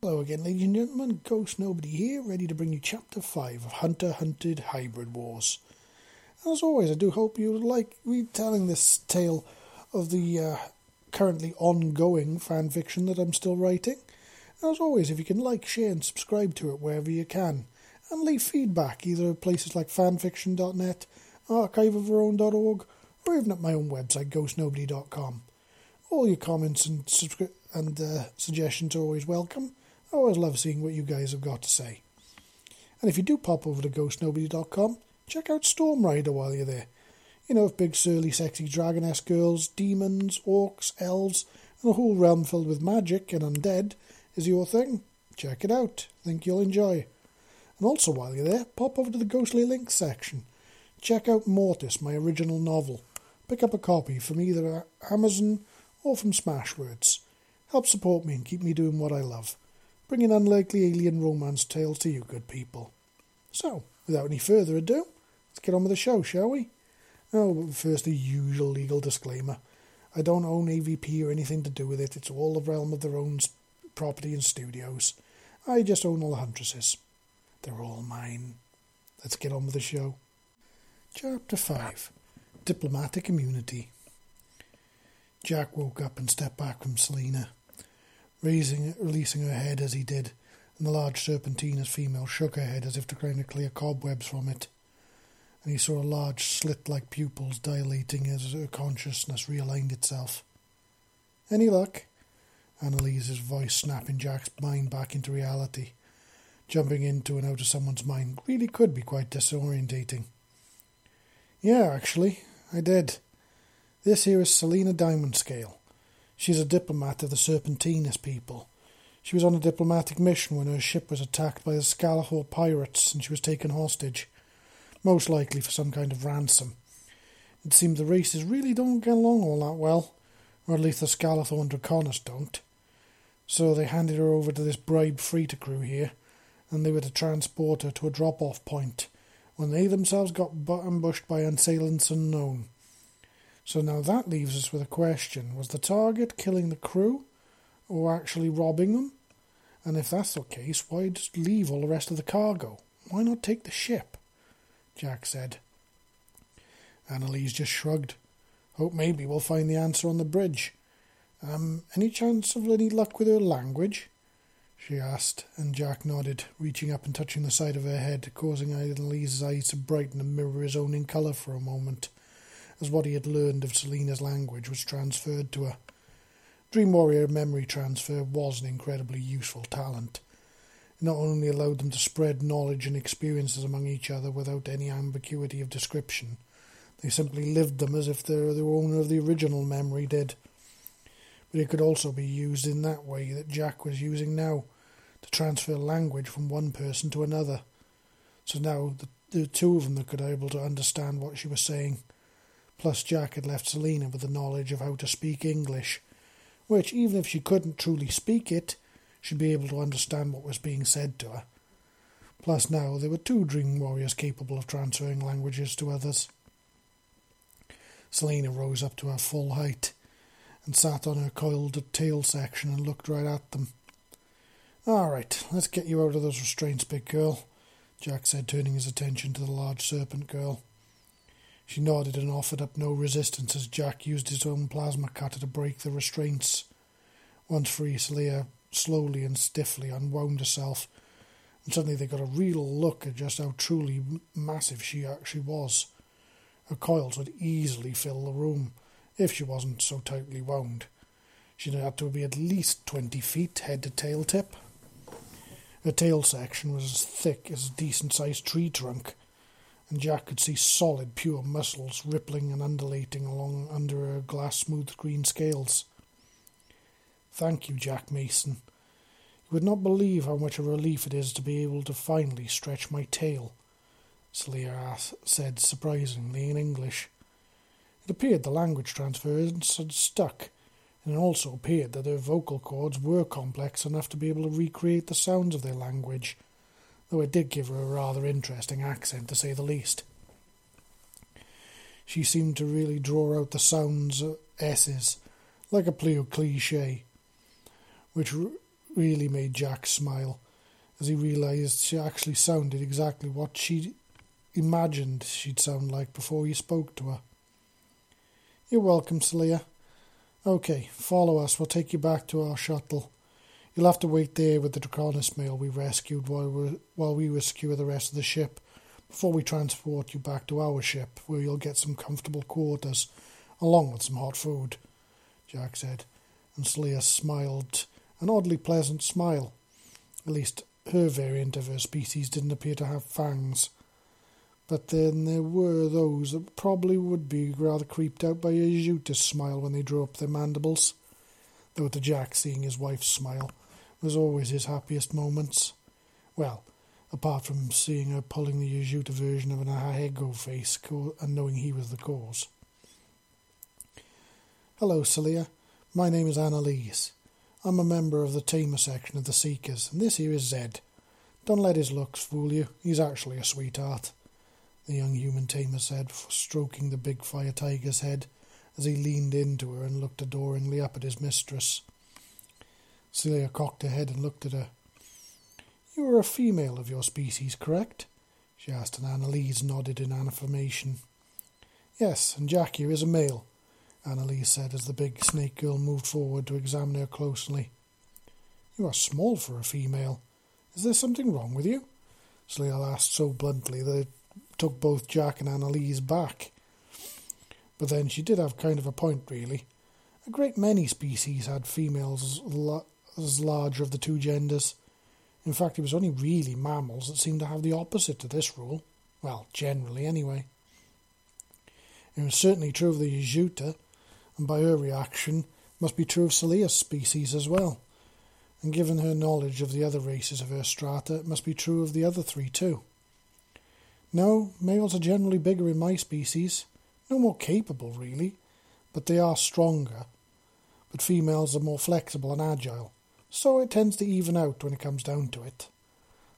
Hello again, ladies and gentlemen. Ghost Nobody here, ready to bring you Chapter 5 of Hunter Hunted Hybrid Wars. As always, I do hope you like retelling this tale of the uh, currently ongoing fan fiction that I'm still writing. As always, if you can like, share, and subscribe to it wherever you can, and leave feedback either at places like fanfiction.net, archiveofourown.org, or even at my own website, ghostnobody.com. All your comments and, and uh, suggestions are always welcome. I always love seeing what you guys have got to say. And if you do pop over to ghostnobody.com, check out Storm Rider while you're there. You know, if big, surly, sexy dragoness girls, demons, orcs, elves, and a whole realm filled with magic and undead is your thing, check it out. think you'll enjoy. And also, while you're there, pop over to the Ghostly Links section. Check out Mortis, my original novel. Pick up a copy from either Amazon or from Smashwords. Help support me and keep me doing what I love bringing unlikely alien romance tales to you good people. So, without any further ado, let's get on with the show, shall we? Oh, but first the usual legal disclaimer. I don't own AVP or anything to do with it. It's all the realm of their own property and studios. I just own all the huntresses. They're all mine. Let's get on with the show. Chapter 5 Diplomatic Immunity Jack woke up and stepped back from Selina raising, releasing her head as he did, and the large serpentina's female shook her head as if to try to clear cobwebs from it. And he saw a large slit-like pupils dilating as her consciousness realigned itself. Any luck? Annalise's voice snapping Jack's mind back into reality. Jumping into and out of someone's mind really could be quite disorientating. Yeah, actually, I did. This here is Selina Diamond Scale. She's a diplomat of the Serpentinus people. She was on a diplomatic mission when her ship was attacked by the Scalahor pirates and she was taken hostage, most likely for some kind of ransom. It seems the races really don't get along all that well, or at least the Scalathor and Draconis don't. So they handed her over to this bribe freighter crew here, and they were to transport her to a drop off point when they themselves got ambushed by assailants unknown. So now that leaves us with a question. Was the target killing the crew or actually robbing them? And if that's the case, why just leave all the rest of the cargo? Why not take the ship? Jack said. Annalise just shrugged. Hope maybe we'll find the answer on the bridge. Um, any chance of any luck with her language? she asked, and Jack nodded, reaching up and touching the side of her head, causing Annalise's eyes to brighten and mirror his own in colour for a moment as what he had learned of Selina's language was transferred to her. Dream Warrior memory transfer was an incredibly useful talent. It not only allowed them to spread knowledge and experiences among each other without any ambiguity of description, they simply lived them as if the owner of the original memory did. But it could also be used in that way that Jack was using now, to transfer language from one person to another. So now the, the two of them could be able to understand what she was saying. Plus, Jack had left Selina with the knowledge of how to speak English, which, even if she couldn't truly speak it, she'd be able to understand what was being said to her. Plus, now there were two dream warriors capable of transferring languages to others. Selina rose up to her full height and sat on her coiled tail section and looked right at them. All right, let's get you out of those restraints, big girl, Jack said, turning his attention to the large serpent girl. She nodded and offered up no resistance as Jack used his own plasma cutter to break the restraints. Once free, Selina slowly and stiffly unwound herself, and suddenly they got a real look at just how truly massive she actually was. Her coils would easily fill the room, if she wasn't so tightly wound. She'd have to be at least twenty feet head to tail tip. Her tail section was as thick as a decent sized tree trunk, and Jack could see solid, pure muscles rippling and undulating along under her glass smooth green scales. Thank you, Jack Mason. You would not believe how much a relief it is to be able to finally stretch my tail, Selina said surprisingly in English. It appeared the language transference had stuck, and it also appeared that her vocal cords were complex enough to be able to recreate the sounds of their language though it did give her a rather interesting accent, to say the least. She seemed to really draw out the sounds of S's, like a Pleo cliche, which really made Jack smile as he realised she actually sounded exactly what she imagined she'd sound like before he spoke to her. You're welcome, Celia. Okay, follow us. We'll take you back to our shuttle. You'll have to wait there with the Draconis mail we rescued while we while we rescue the rest of the ship before we transport you back to our ship, where you'll get some comfortable quarters, along with some hot food, Jack said, and Celia smiled, an oddly pleasant smile. At least her variant of her species didn't appear to have fangs. But then there were those that probably would be rather creeped out by a Jutas smile when they drew up their mandibles. Though to Jack, seeing his wife's smile was always his happiest moments. Well, apart from seeing her pulling the Yajuta version of an Ahegao face and knowing he was the cause. Hello, Celia. My name is Annalise. I'm a member of the tamer section of the Seekers, and this here is Zed. Don't let his looks fool you. He's actually a sweetheart the young human tamer said, stroking the big fire tiger's head as he leaned into her and looked adoringly up at his mistress. Celia cocked her head and looked at her. You are a female of your species, correct? she asked, and Annalise nodded in affirmation. Yes, and Jack here is a male, Annalise said as the big snake girl moved forward to examine her closely. You are small for a female. Is there something wrong with you? Celia asked so bluntly that it took both Jack and Annalise back. But then she did have kind of a point, really. A great many species had females as larger of the two genders. In fact, it was only really mammals that seemed to have the opposite to this rule. Well, generally, anyway. It was certainly true of the Yajuta, and by her reaction, must be true of Celia's species as well. And given her knowledge of the other races of her strata, it must be true of the other three too. No, males are generally bigger in my species. No more capable, really, but they are stronger. But females are more flexible and agile, so it tends to even out when it comes down to it.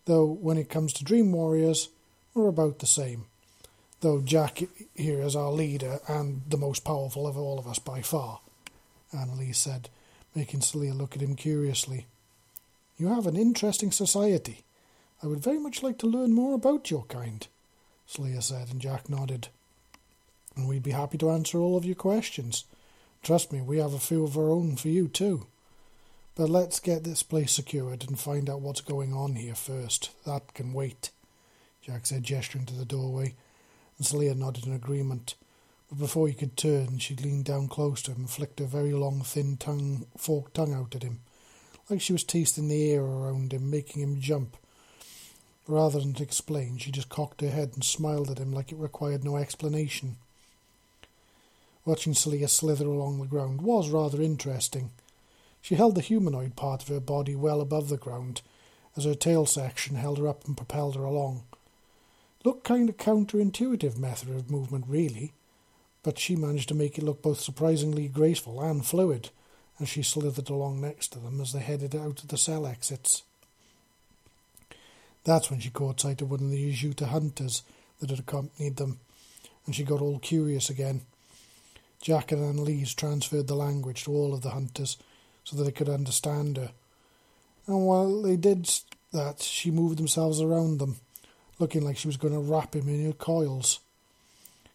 Though when it comes to Dream Warriors, we're about the same. Though Jack here is our leader and the most powerful of all of us by far, Annalise said, making Celia look at him curiously. You have an interesting society. I would very much like to learn more about your kind. Celia said, and Jack nodded. And we'd be happy to answer all of your questions. Trust me, we have a few of our own for you too. But let's get this place secured and find out what's going on here first. That can wait, Jack said, gesturing to the doorway, and Celia nodded in agreement. But before he could turn, she leaned down close to him and flicked her very long, thin tongue, forked tongue out at him, like she was tasting the air around him, making him jump Rather than explain, she just cocked her head and smiled at him like it required no explanation. Watching Celia slither along the ground was rather interesting. She held the humanoid part of her body well above the ground, as her tail section held her up and propelled her along. Looked kind of counterintuitive method of movement, really, but she managed to make it look both surprisingly graceful and fluid as she slithered along next to them as they headed out of the cell exits. That's when she caught sight of one of the Yajuta hunters that had accompanied them, and she got all curious again. Jack and Annalise transferred the language to all of the hunters so that they could understand her. And while they did that, she moved themselves around them, looking like she was going to wrap him in her coils.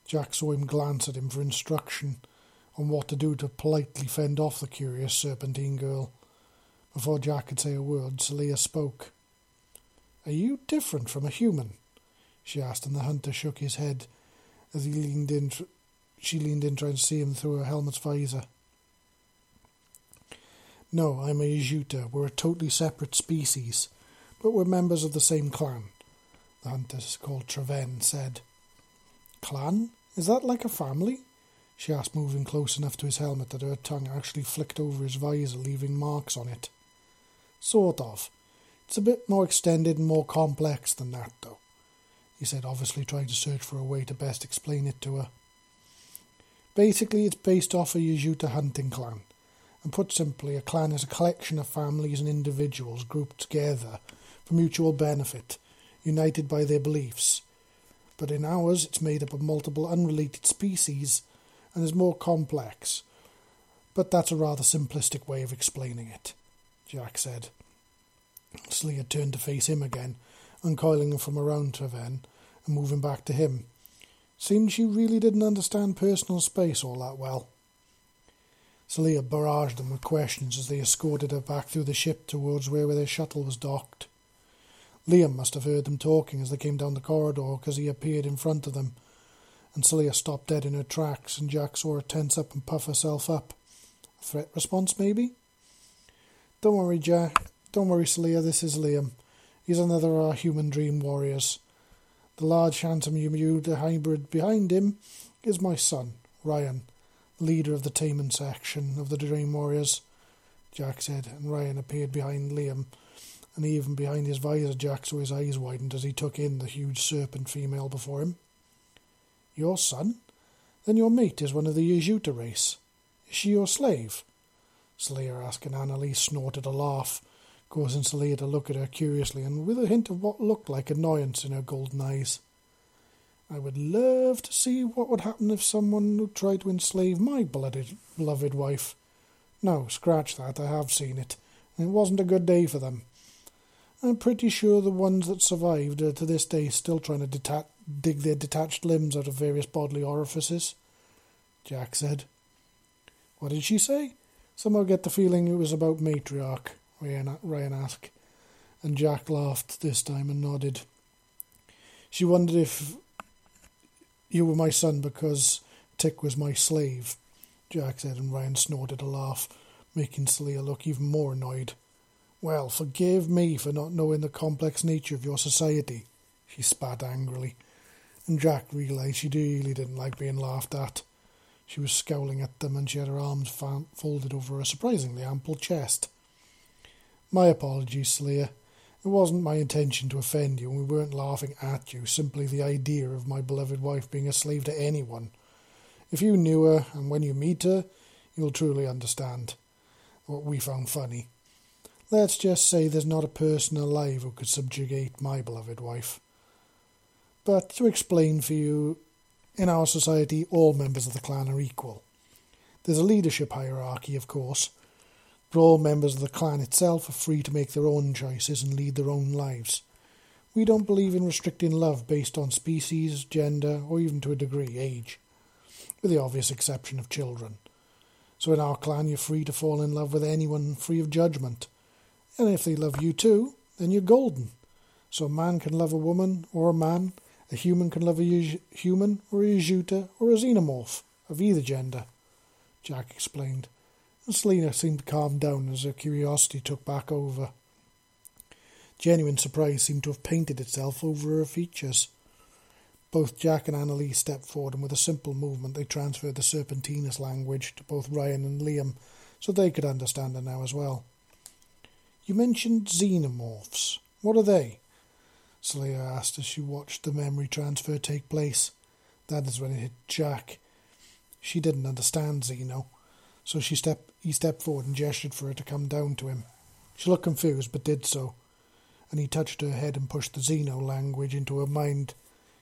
Jack saw him glance at him for instruction on what to do to politely fend off the curious serpentine girl. Before Jack could say a word, Celia spoke. Are you different from a human? she asked, and the hunter shook his head as he leaned in. She leaned in, trying to see him through her helmet's visor. No, I'm a Yajuta. We're a totally separate species, but we're members of the same clan. The hunter, called Treven, said. Clan? Is that like a family? She asked, moving close enough to his helmet that her tongue actually flicked over his visor, leaving marks on it. Sort of. It's a bit more extended and more complex than that, though, he said, obviously trying to search for a way to best explain it to her. Basically, it's based off a Yajuta hunting clan, and put simply, a clan is a collection of families and individuals grouped together for mutual benefit, united by their beliefs. But in ours, it's made up of multiple unrelated species and is more complex. But that's a rather simplistic way of explaining it, Jack said Slia turned to face him again, uncoiling from around Treven and moving back to him. Seemed she really didn't understand personal space all that well. Slia barraged them with questions as they escorted her back through the ship towards where their shuttle was docked. Liam must have heard them talking as they came down the corridor because he appeared in front of them, and Slia stopped dead in her tracks, and Jack saw her tense up and puff herself up. A threat response, maybe? Don't worry, Jack. Don't worry, Slia. This is Liam. He's another of our human dream warriors. The large, handsome Yomuda hybrid behind him is my son, Ryan, leader of the tamer section of the Dream Warriors, Jack said, and Ryan appeared behind Liam, and even behind his visor Jack saw his eyes widened as he took in the huge serpent female before him. Your son? Then your mate is one of the Yajuta race. Is she your slave? Slayer asked, and Annalise snorted a laugh, causing Slayer to look at her curiously and with a hint of what looked like annoyance in her golden eyes. I would love to see what would happen if someone tried to enslave my beloved, beloved wife. No, scratch that, I have seen it. It wasn't a good day for them. I'm pretty sure the ones that survived are to this day still trying to deta- dig their detached limbs out of various bodily orifices, Jack said. What did she say? Somehow get the feeling it was about matriarch, Ryan, Ryan asked, and Jack laughed this time and nodded. She wondered if you were my son because Tik was my slave, Jack said, and Ryan snorted a laugh, making Celia look even more annoyed. Well, forgive me for not knowing the complex nature of your society, she spat angrily, and Jack realized she really didn't like being laughed at. She was scowling at them, and she had her arms folded over a surprisingly ample chest. My apologies, Slayer. It wasn't my intention to offend you, and we weren't laughing at you, simply the idea of my beloved wife being a slave to anyone. If you knew her, and when you meet her, you'll truly understand what we found funny. Let's just say there's not a person alive who could subjugate my beloved wife. But to explain for you, in our society, all members of the clan are equal. There's a leadership hierarchy, of course, but all members of the clan itself are free to make their own choices and lead their own lives. We don't believe in restricting love based on species, gender, or even to a degree, age, with the obvious exception of children. So in our clan, you're free to fall in love with anyone free of judgment. And if they love you too, then you're golden. So a man can love a woman or a man, a human can love a human, or a Yajuta, or a xenomorph, of either gender, Jack explained, and Selina seemed to calm down as her curiosity took back over. Genuine surprise seemed to have painted itself over her features. Both Jack and Annalise stepped forward, and with a simple movement they transferred the Serpentinus language to both Ryan and Liam, so they could understand her now as well. You mentioned xenomorphs. What are they? Slayer asked as she watched the memory transfer take place. That is when it hit Jack. She didn't understand Xeno, so she stepped, he stepped forward and gestured for her to come down to him. She looked confused, but did so, and he touched her head and pushed the Xeno language into her mind.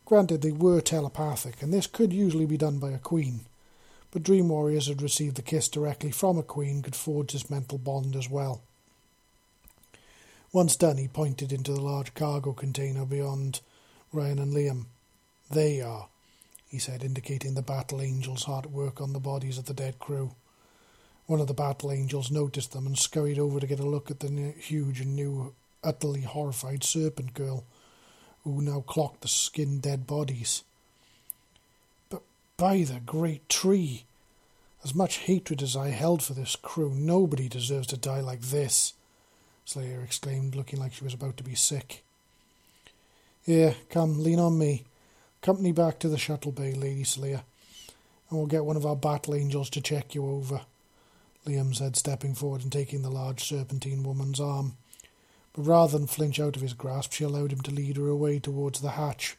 Granted, they were telepathic, and this could usually be done by a queen, but Dream Warriors who had received the kiss directly from a queen could forge this mental bond as well. Once done, he pointed into the large cargo container beyond Ryan and Liam. They are, he said, indicating the battle angels hard work on the bodies of the dead crew. One of the battle angels noticed them and scurried over to get a look at the huge and new, utterly horrified serpent girl, who now clocked the skin dead bodies. But by the great tree! As much hatred as I held for this crew, nobody deserves to die like this. Slayer exclaimed, looking like she was about to be sick. Here, come, lean on me. Company back to the shuttle bay, Lady Slayer, and we'll get one of our battle angels to check you over. Liam said, stepping forward and taking the large serpentine woman's arm. But rather than flinch out of his grasp, she allowed him to lead her away towards the hatch,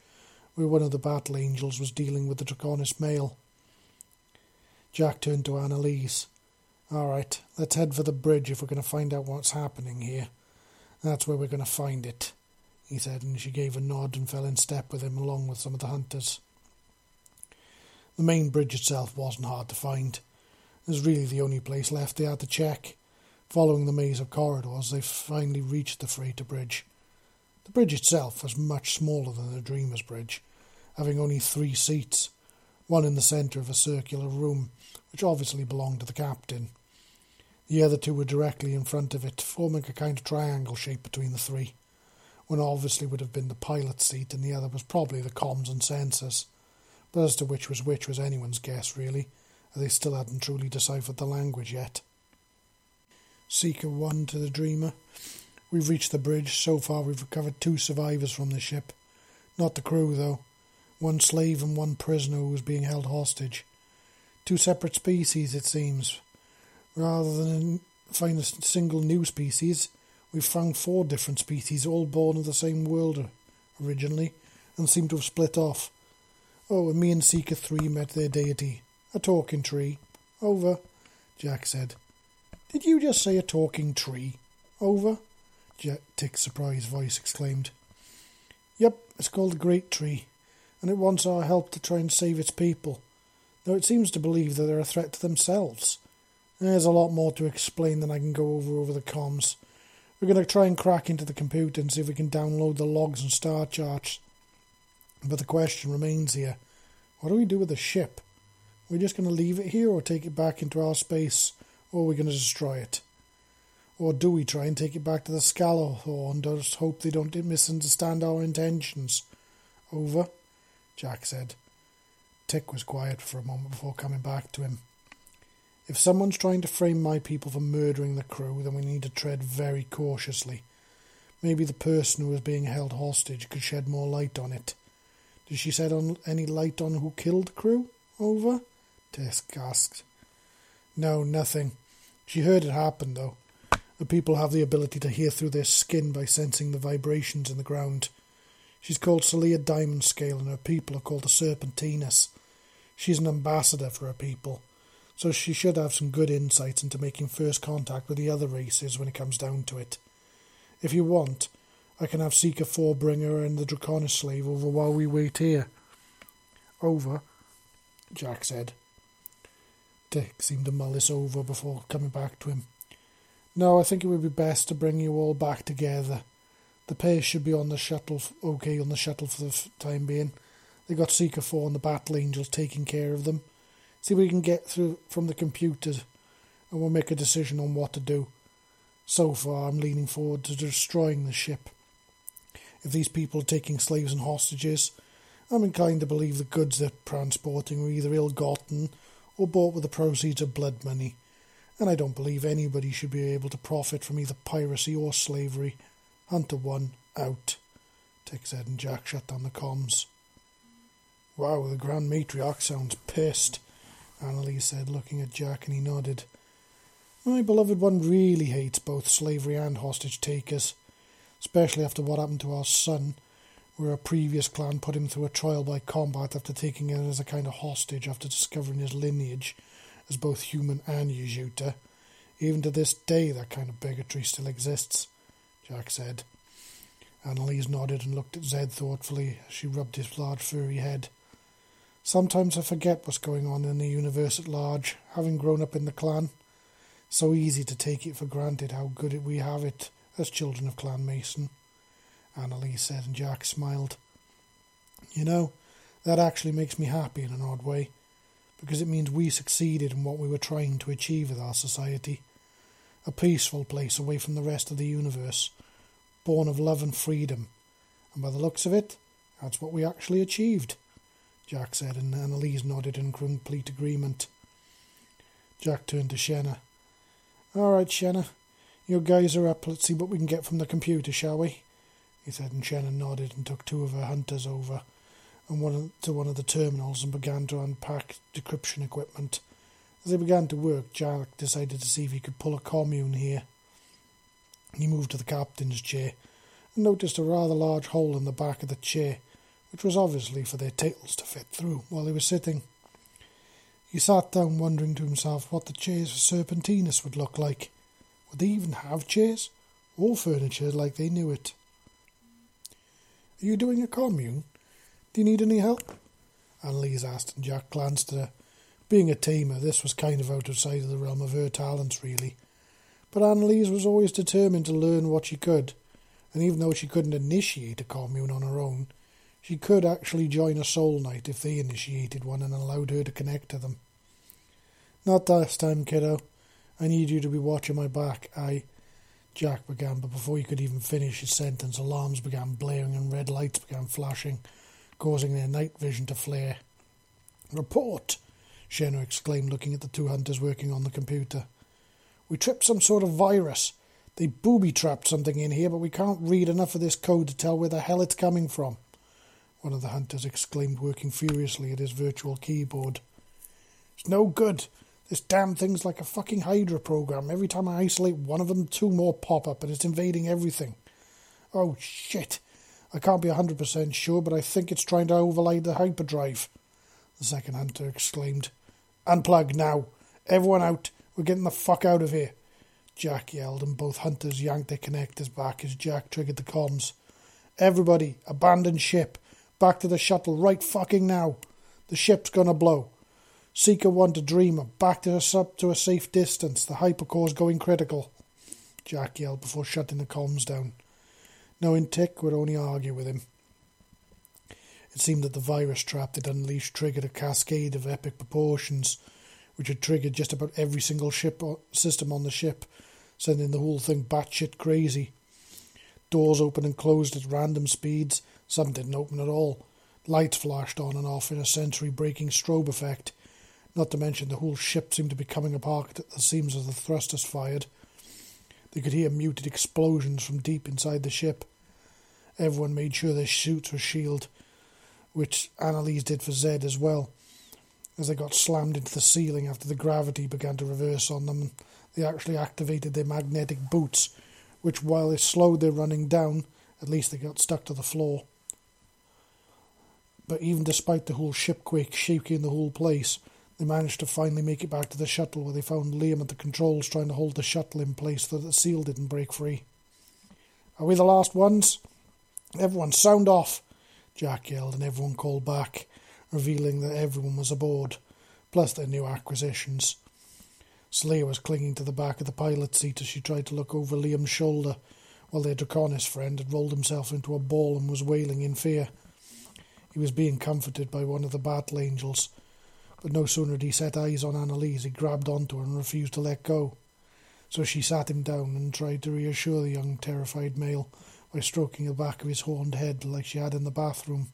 where one of the battle angels was dealing with the Draconis male. Jack turned to Annalise. All right, let's head for the bridge if we're going to find out what's happening here. That's where we're going to find it, he said, and she gave a nod and fell in step with him along with some of the hunters. The main bridge itself wasn't hard to find. Was really the only place left they had to check, Following the maze of corridors, they finally reached the freighter bridge. The bridge itself was much smaller than the Dreamer's Bridge, having only three seats, one in the centre of a circular room, which obviously belonged to the captain. The other two were directly in front of it, forming a kind of triangle shape between the three. One obviously would have been the pilot's seat, and the other was probably the comms and sensors. But as to which was which was anyone's guess, really, they still hadn't truly deciphered the language yet. Seeker 1 to the Dreamer. We've reached the bridge. So far, we've recovered two survivors from the ship. Not the crew, though. One slave and one prisoner who was being held hostage. Two separate species, it seems. Rather than find a single new species, we've found four different species, all born of the same world originally, and seem to have split off. Oh, and me and Seeker 3 met their deity. A talking tree. Over, Jack said. Did you just say a talking tree? Over? Jack, Tik's surprised voice exclaimed. Yep, it's called the Great Tree, and it wants our help to try and save its people, though it seems to believe that they're a threat to themselves. There's a lot more to explain than I can go over over the comms. We're going to try and crack into the computer and see if we can download the logs and star charts. But the question remains here what do we do with the ship? Are just going to leave it here or take it back into our space, or we're going to destroy it? Or do we try and take it back to the Scalawhor and just hope they don't misunderstand our intentions? Over, Jack said. Tik was quiet for a moment before coming back to him. If someone's trying to frame my people for murdering the crew, then we need to tread very cautiously. Maybe the person who was being held hostage could shed more light on it. Did she shed on any light on who killed crew? Over? Tik asked. No, nothing. She heard it happen, though. The people have the ability to hear through their skin by sensing the vibrations in the ground. She's called Celia Diamondscale, and her people are called the Serpentinus. She's an ambassador for her people, so she should have some good insights into making first contact with the other races when it comes down to it. If you want, I can have Seeker 4 bring her and the Draconis slave over while we wait here. Over, Jack said. Seemed to mull this over before coming back to him. No, I think it would be best to bring you all back together. The pair should be on the shuttle, okay, on the shuttle for the time being. They got Seeker 4 and the Battle Angels taking care of them. See what we can get through from the computer, and we'll make a decision on what to do. So far, I'm leaning forward to destroying the ship. If these people are taking slaves and hostages, I'm inclined to believe the goods they're transporting are either ill gotten or bought with the proceeds of blood money, and I don't believe anybody should be able to profit from either piracy or slavery. Hunter 1, out. Tik said, and Jack shut down the comms. Wow, the Grand Matriarch sounds pissed, Annalise said, looking at Jack, and he nodded. My beloved one really hates both slavery and hostage takers, especially after what happened to our son where a previous clan put him through a trial by combat after taking him as a kind of hostage after discovering his lineage as both human and Yajuta. Even to this day, that kind of bigotry still exists, Jack said. Annalise nodded and looked at Zed thoughtfully as she rubbed his large furry head. Sometimes I forget what's going on in the universe at large, having grown up in the clan. So easy to take it for granted how good we have it as children of Clan Mason. Annalise said, and Jack smiled. You know, that actually makes me happy in an odd way, because it means we succeeded in what we were trying to achieve with our society. A peaceful place away from the rest of the universe, born of love and freedom. And by the looks of it, that's what we actually achieved, Jack said, and Annalise nodded in complete agreement. Jack turned to Shenna. All right, Shenna, your guys are up. Let's see what we can get from the computer, shall we? He said, and Shannon nodded and took two of her hunters over and one to one of the terminals and began to unpack decryption equipment. As they began to work, Jack decided to see if he could pull a commune here. He moved to the captain's chair and noticed a rather large hole in the back of the chair, which was obviously for their tails to fit through while they were sitting. He sat down, wondering to himself what the chairs for Serpentinus would look like. Would they even have chairs? All furniture like they knew it. Are you doing a commune? Do you need any help? Annalise asked, and Jack glanced at her. Being a tamer, this was kind of outside of the realm of her talents, really. But Annalise was always determined to learn what she could, and even though she couldn't initiate a commune on her own, she could actually join a soul knight if they initiated one and allowed her to connect to them. Not this time, kiddo. I need you to be watching my back. I. Jack began, but before he could even finish his sentence, alarms began blaring and red lights began flashing, causing their night vision to flare. Report! Shenna exclaimed, looking at the two hunters working on the computer. We tripped some sort of virus. They booby trapped something in here, but we can't read enough of this code to tell where the hell it's coming from. One of the hunters exclaimed, working furiously at his virtual keyboard. It's no good. This damn thing's like a fucking Hydra program. Every time I isolate one of them, two more pop up, and it's invading everything. Oh shit. I can't be a 100% sure, but I think it's trying to override the hyperdrive. The second hunter exclaimed. Unplug now. Everyone out. We're getting the fuck out of here. Jack yelled, and both hunters yanked their connectors back as Jack triggered the comms. Everybody, abandon ship. Back to the shuttle right fucking now. The ship's gonna blow. Seeker 1 to Dreamer, back to us up to a safe distance. The hypercore's going critical. Jack yelled before shutting the comms down. Knowing Tik would only argue with him. It seemed that the virus trap they'd unleashed triggered a cascade of epic proportions, which had triggered just about every single ship system on the ship, sending the whole thing batshit crazy. Doors opened and closed at random speeds. Some didn't open at all. Lights flashed on and off in a sensory breaking strobe effect not to mention the whole ship seemed to be coming apart at the seams as the thrusters fired. They could hear muted explosions from deep inside the ship. Everyone made sure their suits were shielded, which Annalise did for Zed as well. As they got slammed into the ceiling after the gravity began to reverse on them, they actually activated their magnetic boots, which, while they slowed their running down, at least they got stuck to the floor. But even despite the whole shipquake shaking the whole place, they managed to finally make it back to the shuttle where they found Liam at the controls trying to hold the shuttle in place so that the seal didn't break free. Are we the last ones? Everyone sound off! Jack yelled, and everyone called back, revealing that everyone was aboard, plus their new acquisitions. Slayer was clinging to the back of the pilot's seat as she tried to look over Liam's shoulder, while their Draconis friend had rolled himself into a ball and was wailing in fear. He was being comforted by one of the battle angels, but no sooner had he set eyes on Annalise, he grabbed onto her and refused to let go. So she sat him down and tried to reassure the young, terrified male by stroking the back of his horned head like she had in the bathroom.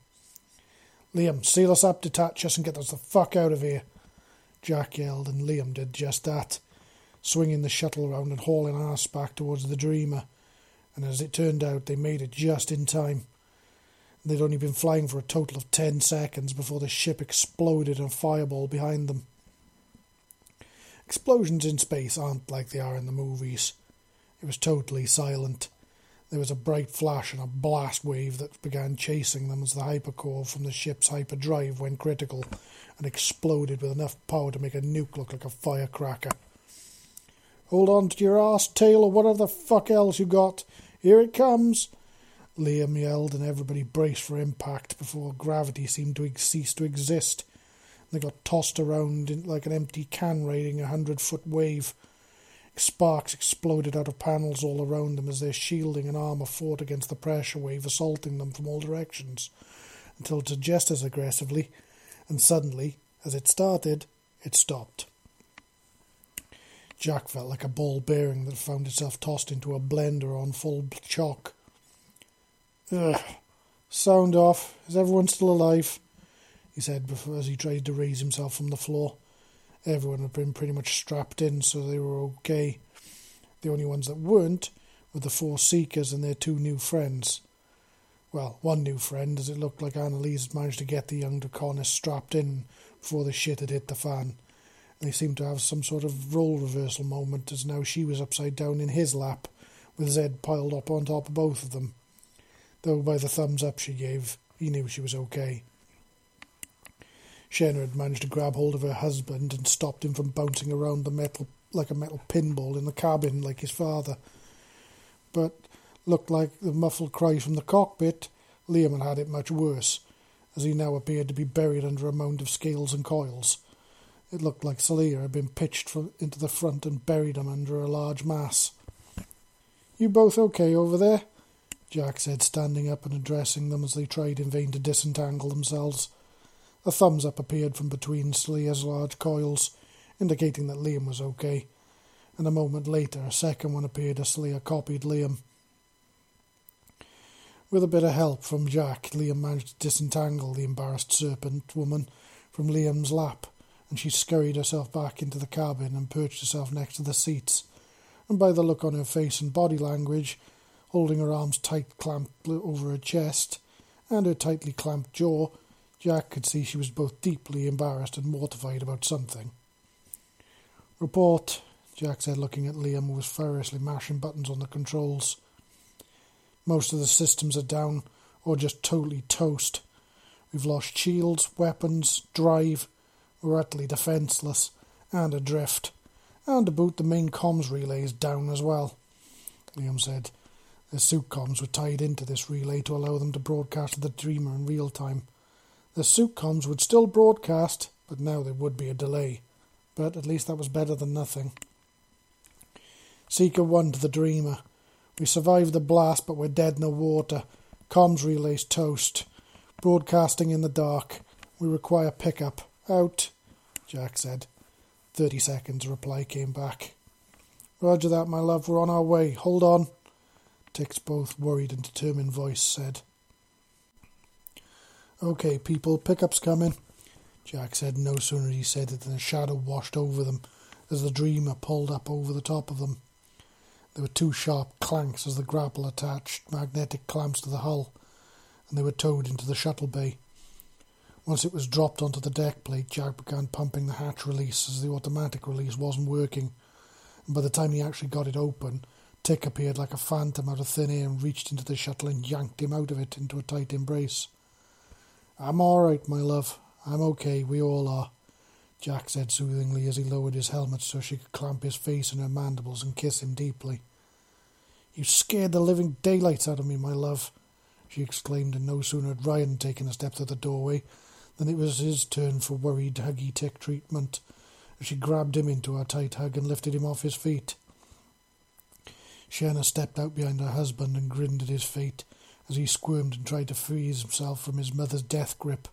Liam, seal us up, detach us, and get us the fuck out of here. Jack yelled, and Liam did just that, swinging the shuttle round and hauling us back towards the Dreamer. And as it turned out, they made it just in time. They'd only been flying for a total of ten seconds before the ship exploded in a fireball behind them. Explosions in space aren't like they are in the movies. It was totally silent. There was a bright flash and a blast wave that began chasing them as the hypercore from the ship's hyperdrive went critical and exploded with enough power to make a nuke look like a firecracker. Hold on to your ass, tail, or whatever the fuck else you got. Here it comes. Liam yelled, and everybody braced for impact before gravity seemed to cease to exist. They got tossed around like an empty can riding a hundred foot wave. Sparks exploded out of panels all around them as their shielding and armour fought against the pressure wave assaulting them from all directions, until just as aggressively, and suddenly, as it started, it stopped. Jack felt like a ball bearing that found itself tossed into a blender on full chock. Ugh. Sound off. Is everyone still alive? He said before, as he tried to raise himself from the floor. Everyone had been pretty much strapped in, so they were okay. The only ones that weren't were the four Seekers and their two new friends. Well, one new friend, as it looked like Annalise had managed to get the young Draconis strapped in before the shit had hit the fan. They seemed to have some sort of role reversal moment, as now she was upside down in his lap, with Zed piled up on top of both of them though by the thumbs up she gave, he knew she was okay. Shenna had managed to grab hold of her husband and stopped him from bouncing around the metal like a metal pinball in the cabin like his father. But looked like the muffled cry from the cockpit, Liam had had it much worse, as he now appeared to be buried under a mound of scales and coils. It looked like Celia had been pitched from, into the front and buried him under a large mass. You both okay over there? Jack said, standing up and addressing them as they tried in vain to disentangle themselves. A thumbs up appeared from between Slea's large coils, indicating that Liam was okay, and a moment later a second one appeared as Celia copied Liam. With a bit of help from Jack, Liam managed to disentangle the embarrassed serpent woman from Liam's lap, and she scurried herself back into the cabin and perched herself next to the seats. And by the look on her face and body language, holding her arms tight clamped over her chest and her tightly clamped jaw, Jack could see she was both deeply embarrassed and mortified about something. Report, Jack said, looking at Liam, who was furiously mashing buttons on the controls. Most of the systems are down or just totally toast. We've lost shields, weapons, drive. We're utterly defenceless and adrift. And to boot, the main comms relay is down as well, Liam said. The suit comms were tied into this relay to allow them to broadcast the Dreamer in real time. The suit comms would still broadcast, but now there would be a delay. But at least that was better than nothing. Seeker 1 to the Dreamer. We survived the blast, but we're dead in the water. Comms relays toast. Broadcasting in the dark. We require pickup. Out, Jack said. Thirty seconds, a reply came back. Roger that, my love. We're on our way. Hold on. Tik's both worried and determined voice said. Okay, people, pickup's coming. Jack said no sooner he said it than a shadow washed over them as the dreamer pulled up over the top of them. There were two sharp clanks as the grapple attached magnetic clamps to the hull, and they were towed into the shuttle bay. Once it was dropped onto the deck plate, Jack began pumping the hatch release as the automatic release wasn't working, and by the time he actually got it open, Tik appeared like a phantom out of thin air and reached into the shuttle and yanked him out of it into a tight embrace. I'm all right, my love. I'm okay. We all are. Jack said soothingly as he lowered his helmet so she could clamp his face in her mandibles and kiss him deeply. You scared the living daylights out of me, my love, she exclaimed, and no sooner had Ryan taken a step to the doorway than it was his turn for worried huggy tick treatment, as she grabbed him into her tight hug and lifted him off his feet. Shanna stepped out behind her husband and grinned at his fate as he squirmed and tried to free himself from his mother's death grip.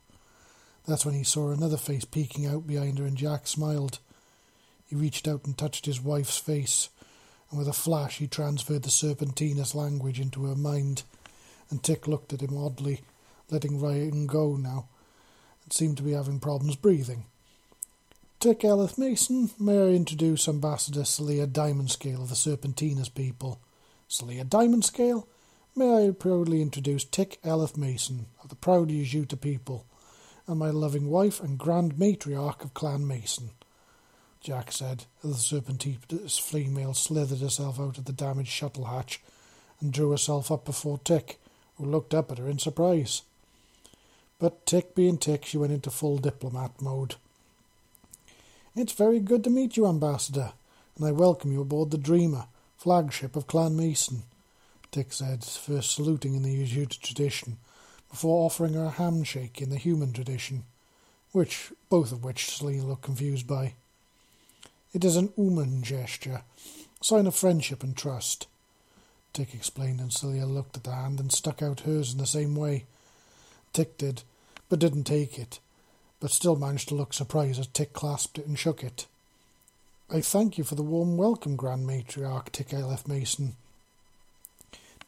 That's when he saw another face peeking out behind her, and Jack smiled. He reached out and touched his wife's face, and with a flash he transferred the serpentinous language into her mind. And Tik looked at him oddly, letting Ryan go now, and seemed to be having problems breathing. Tik Elith Mason, may I introduce Ambassador Celia Diamondscale of the Serpentinous people? Celia Diamondscale? May I proudly introduce Tik Elith Mason of the proud Yajuta people, and my loving wife and grand matriarch of Clan Mason, Jack said, as the serpentinous female slithered herself out of the damaged shuttle hatch and drew herself up before Tik, who looked up at her in surprise. But Tik being Tik, she went into full diplomat mode. It's very good to meet you, Ambassador, and I welcome you aboard the Dreamer, flagship of Clan Mason, Tik said, first saluting in the Yajuta tradition, before offering her a handshake in the human tradition, which both of which Celia looked confused by. It is an Uman gesture, sign of friendship and trust. Tik explained, and Celia looked at the hand and stuck out hers in the same way. Tik did, but didn't take it but still managed to look surprised as Tik clasped it and shook it. I thank you for the warm welcome, Grand Matriarch Tik Elith Mason.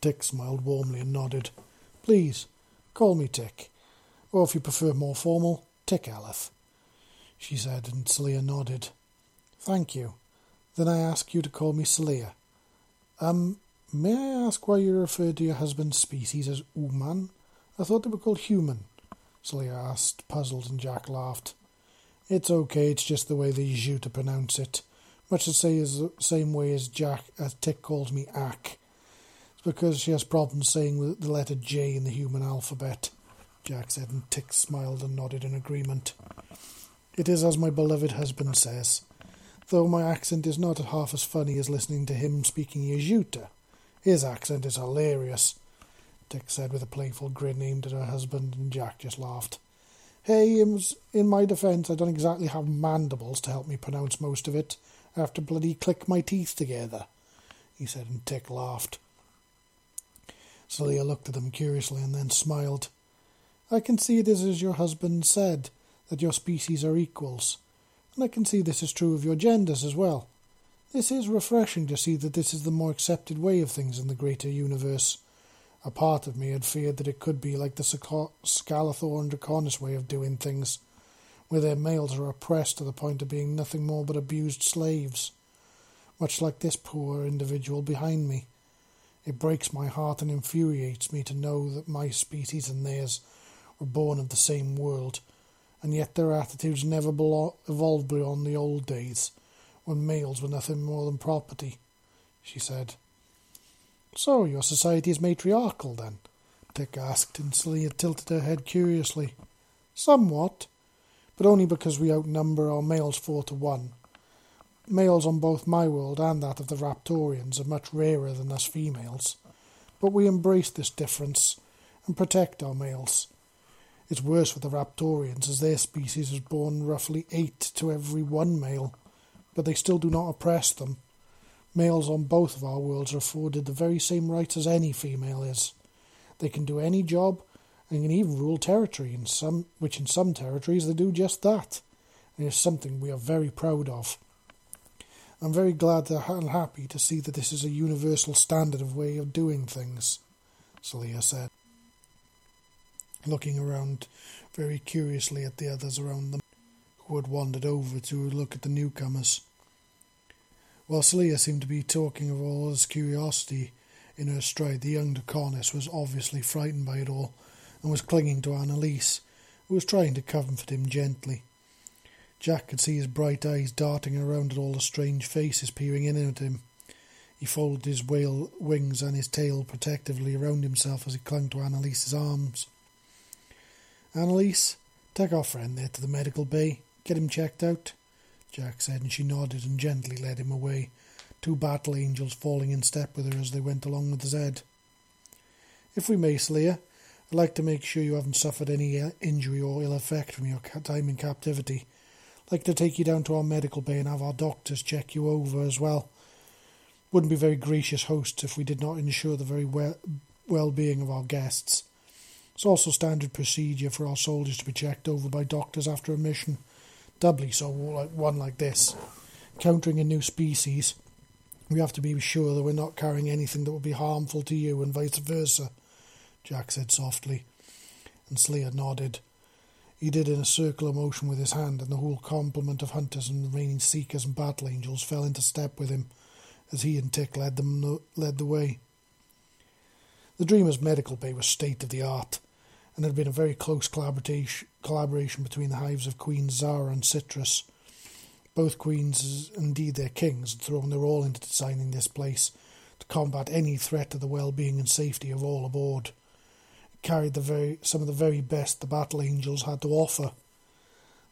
Tik smiled warmly and nodded. Please, call me Tik, or if you prefer more formal, Tik Elith, she said, and Celia nodded. Thank you. Then I ask you to call me Celia. Um, may I ask why you refer to your husband's species as Uman? I thought they were called human. Celia asked, puzzled, and Jack laughed. It's okay, it's just the way they use you to pronounce it. Much the same way as Jack, as Tik calls me Ack. It's because she has problems saying the letter J in the human alphabet, Jack said, and Tik smiled and nodded in agreement. It is as my beloved husband says, though my accent is not half as funny as listening to him speaking Yajuta. His accent is hilarious. Tik said with a playful grin aimed at her husband, and Jack just laughed. Hey, in my defence, I don't exactly have mandibles to help me pronounce most of it. I have to bloody click my teeth together, he said, and Tik laughed. Celia looked at him curiously and then smiled. I can see it is as your husband said, that your species are equals, and I can see this is true of your genders as well. This is refreshing to see that this is the more accepted way of things in the greater universe. A part of me had feared that it could be like the Scalathor and Draconis way of doing things, where their males are oppressed to the point of being nothing more but abused slaves, much like this poor individual behind me. It breaks my heart and infuriates me to know that my species and theirs were born of the same world, and yet their attitudes never evolved beyond the old days when males were nothing more than property, she said. So your society is matriarchal, then? Tik asked, and Celia tilted her head curiously. Somewhat, but only because we outnumber our males four to one. Males on both my world and that of the Raptorians are much rarer than us females, but we embrace this difference and protect our males. It's worse for the Raptorians, as their species is born roughly eight to every one male, but they still do not oppress them. Males on both of our worlds are afforded the very same rights as any female is. They can do any job and can even rule territory, in some, which in some territories they do just that, and is something we are very proud of. I'm very glad and happy to see that this is a universal standard of way of doing things, Celia said, looking around very curiously at the others around them, who had wandered over to look at the newcomers. While Celia seemed to be talking of all his curiosity in her stride, the young Draconis was obviously frightened by it all and was clinging to Annalise, who was trying to comfort him gently. Jack could see his bright eyes darting around at all the strange faces peering in at him. He folded his whale wings and his tail protectively around himself as he clung to Annalise's arms. Annalise, take our friend there to the medical bay. Get him checked out. Jack said, and she nodded and gently led him away, two battle angels falling in step with her as they went along with Zed. If we may, Slayer, I'd like to make sure you haven't suffered any uh, injury or ill effect from your time in captivity. I'd like to take you down to our medical bay and have our doctors check you over as well. Wouldn't be very gracious hosts if we did not ensure the very well being of our guests. It's also standard procedure for our soldiers to be checked over by doctors after a mission doubly so like one like this. Countering a new species, we have to be sure that we're not carrying anything that will be harmful to you and vice versa, Jack said softly, and Slayer nodded. He did in a circular motion with his hand, and the whole complement of hunters and remaining seekers and battle angels fell into step with him as he and Tik led them led the way. The Dreamer's medical bay was state of the art and there had been a very close collaboration, between the hives of Queen Zara and Citrus. Both queens, indeed their kings, had thrown their all into designing this place to combat any threat to the well-being and safety of all aboard. It carried the very, some of the very best the Battle Angels had to offer.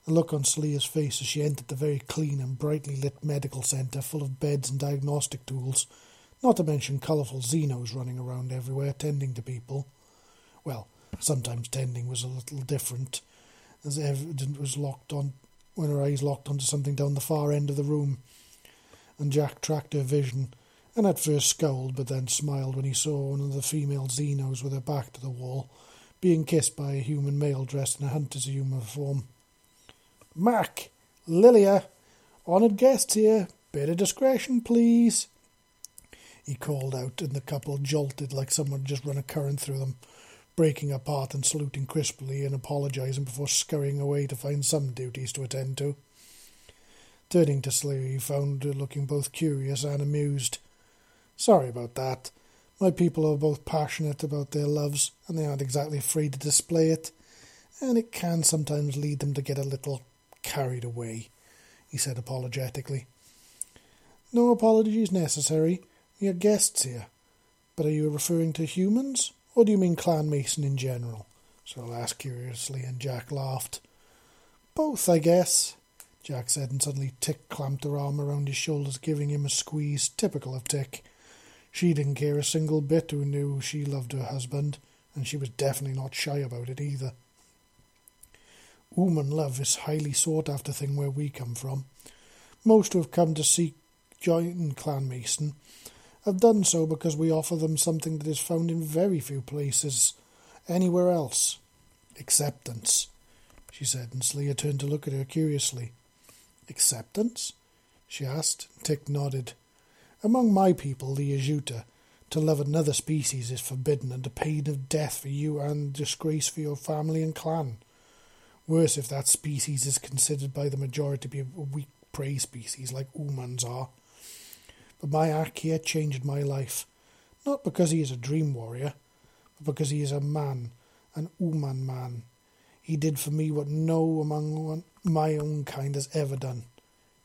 The look on Celia's face as she entered the very clean and brightly lit medical centre, full of beds and diagnostic tools, not to mention colourful Xenos running around everywhere, tending to people. Well, Sometimes tending was a little different, as evident was locked on when her eyes locked onto something down the far end of the room, and Jack tracked her vision, and at first scowled, but then smiled when he saw one of the female Xenos with her back to the wall, being kissed by a human male dressed in a hunter's uniform. Mac, Lilia, honoured guests here, of discretion, please. He called out, and the couple jolted like someone just run a current through them breaking apart and saluting crisply and apologising before scurrying away to find some duties to attend to. Turning to Slayer, he found her looking both curious and amused. Sorry about that. My people are both passionate about their loves, and they aren't exactly afraid to display it, and it can sometimes lead them to get a little carried away, he said apologetically. No apologies necessary. We are guests here. But are you referring to humans? Or do you mean Clan Mason in general? Cyril asked curiously, and Jack laughed. Both, I guess, Jack said, and suddenly Tik clamped her arm around his shoulders, giving him a squeeze typical of Tik. She didn't care a single bit who knew she loved her husband, and she was definitely not shy about it either. Woman love is highly sought after thing where we come from. Most who have come to seek join Clan Mason have done so because we offer them something that is found in very few places anywhere else. Acceptance, she said, and Slea turned to look at her curiously. Acceptance? she asked. Tik nodded. Among my people, the Yajuta, to love another species is forbidden and pain of death for you and disgrace for your family and clan. Worse if that species is considered by the majority to be a weak prey species like Umans are. But my Akia changed my life, not because he is a dream warrior, but because he is a man, an Uman man. He did for me what no among my own kind has ever done.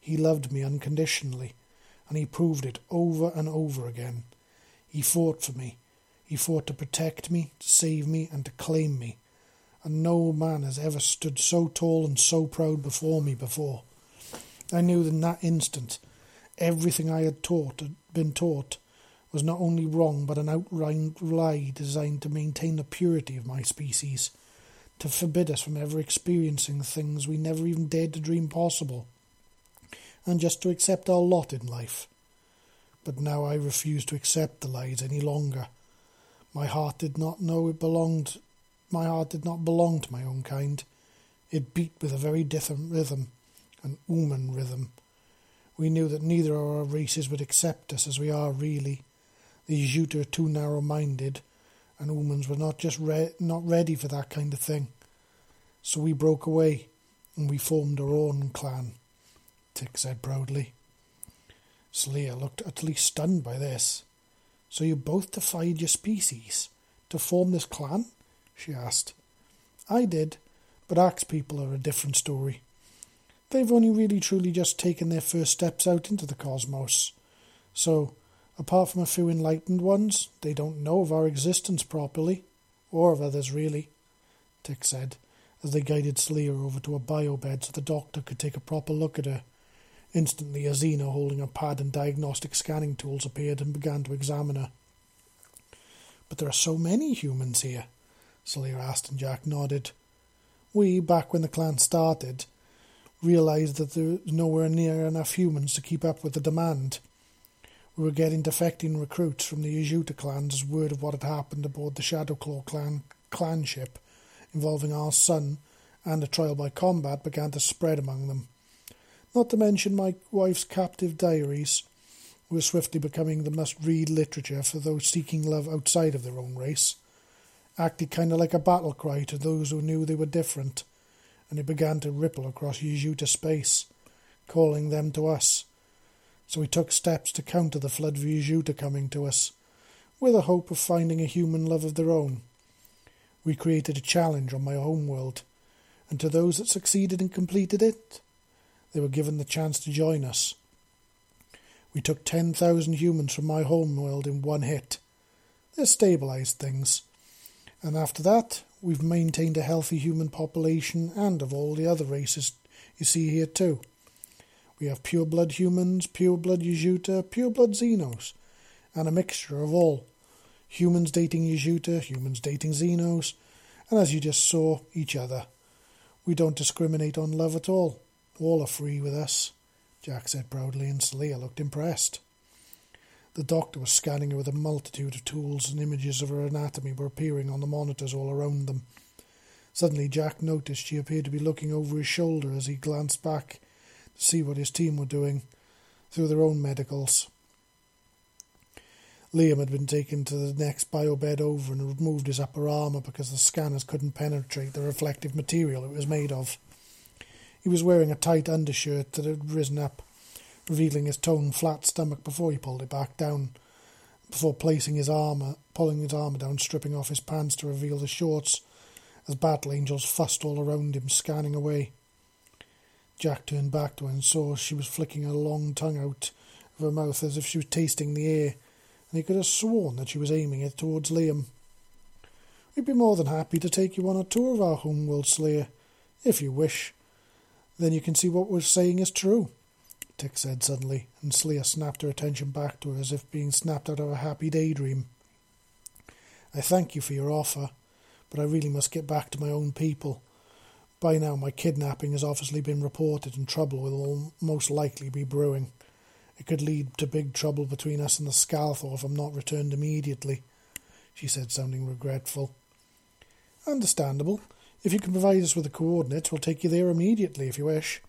He loved me unconditionally, and he proved it over and over again. He fought for me. He fought to protect me, to save me, and to claim me. And no man has ever stood so tall and so proud before me before. I knew in that instant everything I had taught had been taught was not only wrong but an outright lie designed to maintain the purity of my species, to forbid us from ever experiencing things we never even dared to dream possible, and just to accept our lot in life. But now I refused to accept the lies any longer. My heart did not know it belonged. My heart did not belong to my own kind. It beat with a very different rhythm, an Uman rhythm. We knew that neither of our races would accept us as we are really. The Jute are too narrow-minded, and Umans were not just re- not ready for that kind of thing. So we broke away, and we formed our own clan. Tik said proudly. Slia looked utterly stunned by this. So you both defied your species to form this clan? she asked. I did, but Axe people are a different story. They've only really truly just taken their first steps out into the cosmos. So, apart from a few enlightened ones, they don't know of our existence properly, or of others really, Tik said, as they guided Slia over to a bio bed so the doctor could take a proper look at her. Instantly, Azina, holding a pad and diagnostic scanning tools appeared and began to examine her. But there are so many humans here, Slia asked, and Jack nodded. We, back when the clan started, realized that there was nowhere near enough humans to keep up with the demand. We were getting defecting recruits from the Yajuta clans as word of what had happened aboard the Shadowclaw clan, clan ship involving our son and a trial by combat began to spread among them not to mention my wife's captive diaries, were swiftly becoming the must-read literature for those seeking love outside of their own race. Acted kind of like a battle cry to those who knew they were different, and it began to ripple across Yajuta space, calling them to us. So we took steps to counter the flood of Yajuta coming to us, with a hope of finding a human love of their own. We created a challenge on my home world, and to those that succeeded and completed it, they were given the chance to join us. We took 10,000 humans from my home world in one hit. They stabilized things. And after that, we've maintained a healthy human population and of all the other races you see here too. We have pure blood humans, pure blood Yajuta, pure blood Xenos, and a mixture of all. Humans dating Yajuta, humans dating Xenos, and as you just saw, each other. We don't discriminate on love at all. All are free with us, Jack said proudly, and Slia looked impressed. The doctor was scanning her with a multitude of tools, and images of her anatomy were appearing on the monitors all around them. Suddenly, Jack noticed she appeared to be looking over his shoulder as he glanced back to see what his team were doing through their own medicals. Liam had been taken to the next biobed over and removed his upper armour because the scanners couldn't penetrate the reflective material it was made of. He was wearing a tight undershirt that had risen up, revealing his toned, flat stomach before he pulled it back down, before placing his armour, pulling his armour down, stripping off his pants to reveal the shorts, as battle angels fussed all around him, scanning away. Jack turned back to her and saw she was flicking her long tongue out of her mouth as if she was tasting the air, and he could have sworn that she was aiming it towards Liam. We'd be more than happy to take you on a tour of our homeworld, Slayer, if you wish, then you can see what we're saying is true, Tik said suddenly, and Slia snapped her attention back to her as if being snapped out of a happy daydream. I thank you for your offer, but I really must get back to my own people. By now, my kidnapping has obviously been reported, and trouble will most likely be brewing. It could lead to big trouble between us and the Scalthor if I'm not returned immediately, she said, sounding regretful. Understandable. If you can provide us with the coordinates, we'll take you there immediately if you wish,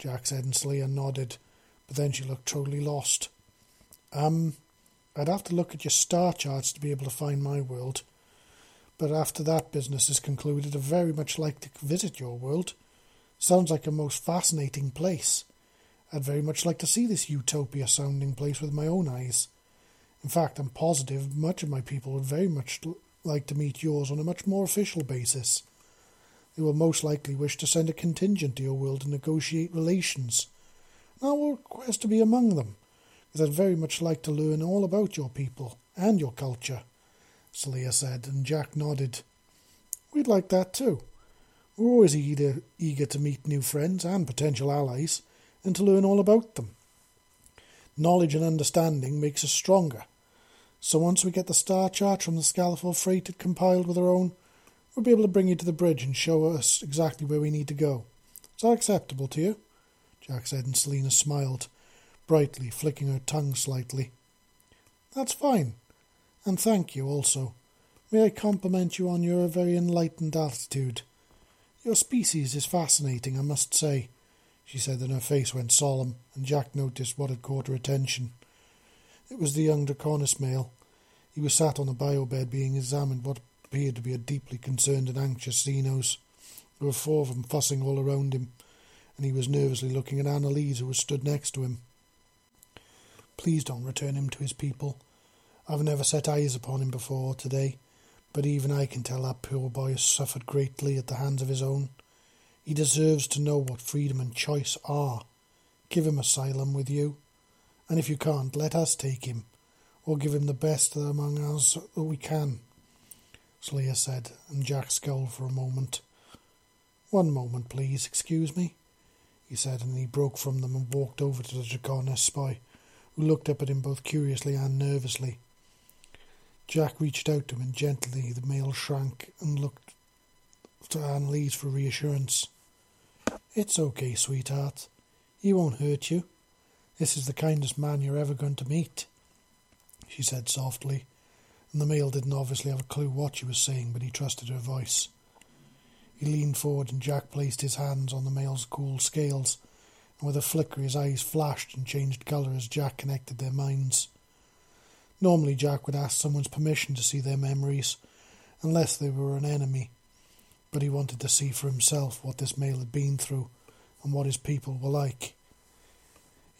Jack said, and Slia nodded, but then she looked totally lost. Um, I'd have to look at your star charts to be able to find my world. But after that business is concluded, I'd very much like to visit your world. Sounds like a most fascinating place. I'd very much like to see this utopia sounding place with my own eyes. In fact, I'm positive much of my people would very much like to meet yours on a much more official basis. They will most likely wish to send a contingent to your world to negotiate relations. I will request to be among them because I'd very much like to learn all about your people and your culture, Celia said, and Jack nodded. We'd like that too. We're always eager, eager to meet new friends and potential allies, and to learn all about them. Knowledge and understanding makes us stronger. So once we get the star chart from the Scalthor freighted compiled with our own, we'll be able to bring you to the bridge and show us exactly where we need to go. Is that acceptable to you? Jack said, and Selina smiled brightly, flicking her tongue slightly. That's fine. And thank you also. May I compliment you on your very enlightened attitude. Your species is fascinating, I must say, she said, and her face went solemn, and Jack noticed what had caught her attention. It was the young Draconis male. He was sat on the bio bed being examined what appeared to be a deeply concerned and anxious Xenos. There were four of them fussing all around him, and he was nervously looking at Annalise, who was stood next to him. Please don't return him to his people. I've never set eyes upon him before today, but even I can tell that poor boy has suffered greatly at the hands of his own. He deserves to know what freedom and choice are. Give him asylum with you, and if you can't, let us take him, or give him the best among us that we can. Slayer said, and Jack scowled for a moment. One moment, please, excuse me, he said, and he broke from them and walked over to the Draconis spy who looked up at him both curiously and nervously. Jack reached out to him, and gently the male shrank and looked to Annalise for reassurance. It's okay, sweetheart. He won't hurt you. This is the kindest man you're ever going to meet, she said softly, and the male didn't obviously have a clue what she was saying, but he trusted her voice. He leaned forward, and Jack placed his hands on the male's cool scales and with a flicker his eyes flashed and changed colour as Jack connected their minds. Normally Jack would ask someone's permission to see their memories, unless they were an enemy, but he wanted to see for himself what this male had been through and what his people were like.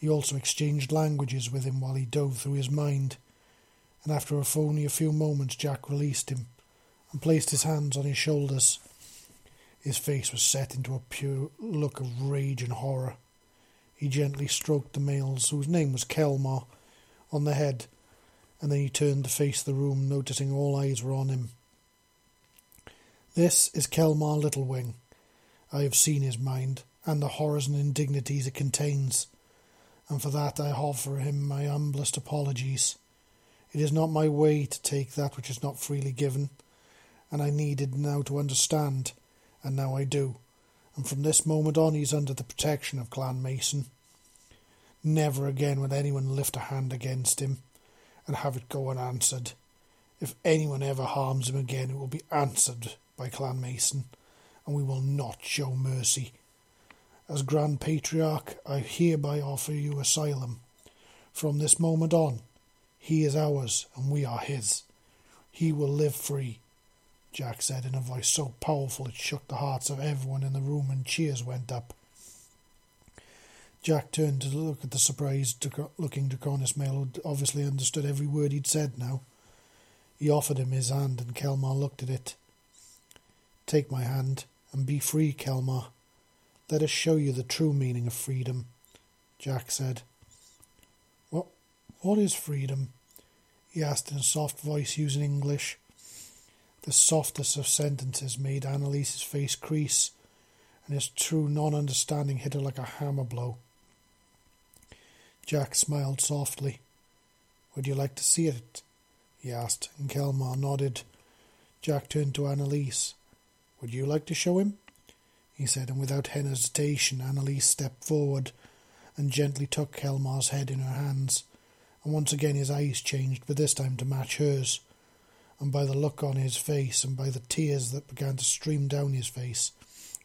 He also exchanged languages with him while he dove through his mind, and after only a few moments Jack released him and placed his hands on his shoulders. His face was set into a pure look of rage and horror. He gently stroked the male's, whose name was Kelmar, on the head, and then he turned to face the room, noticing all eyes were on him. This is Kelmar Littlewing. I have seen his mind, and the horrors and indignities it contains, and for that I offer him my humblest apologies. It is not my way to take that which is not freely given, and I needed now to understand, and now I do and from this moment on he is under the protection of Clan Mason. Never again will anyone lift a hand against him and have it go unanswered. If anyone ever harms him again, it will be answered by Clan Mason, and we will not show mercy. As Grand Patriarch, I hereby offer you asylum. From this moment on, he is ours, and we are his. He will live free, Jack said in a voice so powerful it shook the hearts of everyone in the room and cheers went up. Jack turned to look at the surprised looking Draconis male who obviously understood every word he'd said now. He offered him his hand and Kelmar looked at it. Take my hand and be free, Kelmar. Let us show you the true meaning of freedom, Jack said. What what is freedom? he asked in a soft voice using English. The softest of sentences made Annalise's face crease, and his true non understanding hit her like a hammer blow. Jack smiled softly. Would you like to see it? he asked, and Kelmar nodded. Jack turned to Annalise. Would you like to show him? he said, and without hesitation Annalise stepped forward and gently took Kelmar's head in her hands, and once again his eyes changed, but this time to match hers, and by the look on his face and by the tears that began to stream down his face,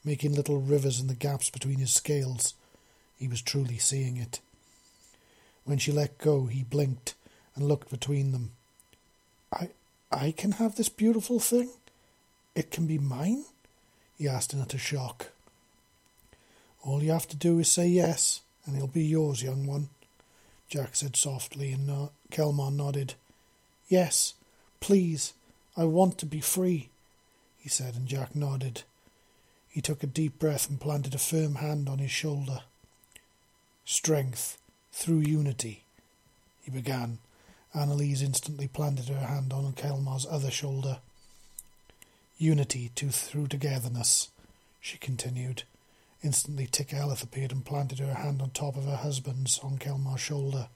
making little rivers in the gaps between his scales, he was truly seeing it. When she let go, he blinked and looked between them. I, I can have this beautiful thing? It can be mine? he asked in utter shock. All you have to do is say yes, and it'll be yours, young one, Jack said softly, and no- Kelmar nodded. Yes, please, I want to be free, he said, and Jack nodded. He took a deep breath and planted a firm hand on his shoulder. Strength through unity, he began. Annalise instantly planted her hand on Kelmar's other shoulder. Unity to through togetherness, she continued. Instantly Tik Elith appeared and planted her hand on top of her husband's on Kelmar's shoulder.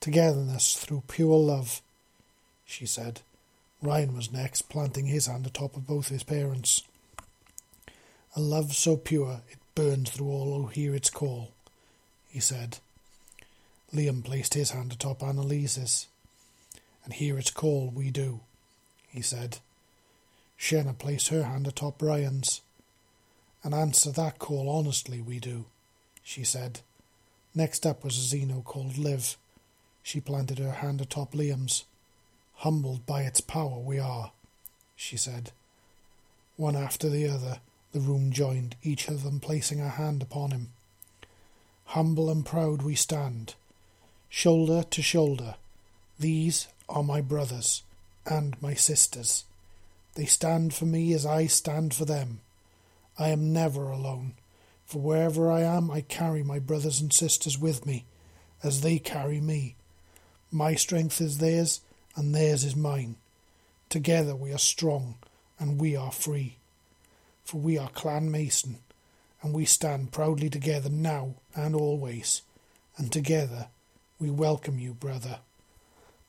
Togetherness through pure love, she said. Ryan was next, planting his hand atop of both his parents. A love so pure it burns through all who hear its call, he said. Liam placed his hand atop Annalise's. And hear its call we do, he said. Shenna placed her hand atop Ryan's. And answer that call honestly we do, she said. Next up was a Xeno called Liv. She planted her hand atop Liam's. Humbled by its power we are, she said. One after the other, the room joined, each of them placing a hand upon him. Humble and proud we stand, shoulder to shoulder. These are my brothers and my sisters. They stand for me as I stand for them. I am never alone, for wherever I am, I carry my brothers and sisters with me, as they carry me. My strength is theirs, and theirs is mine. Together we are strong, and we are free. For we are Clan Mason, and we stand proudly together now and always, and together we welcome you, brother.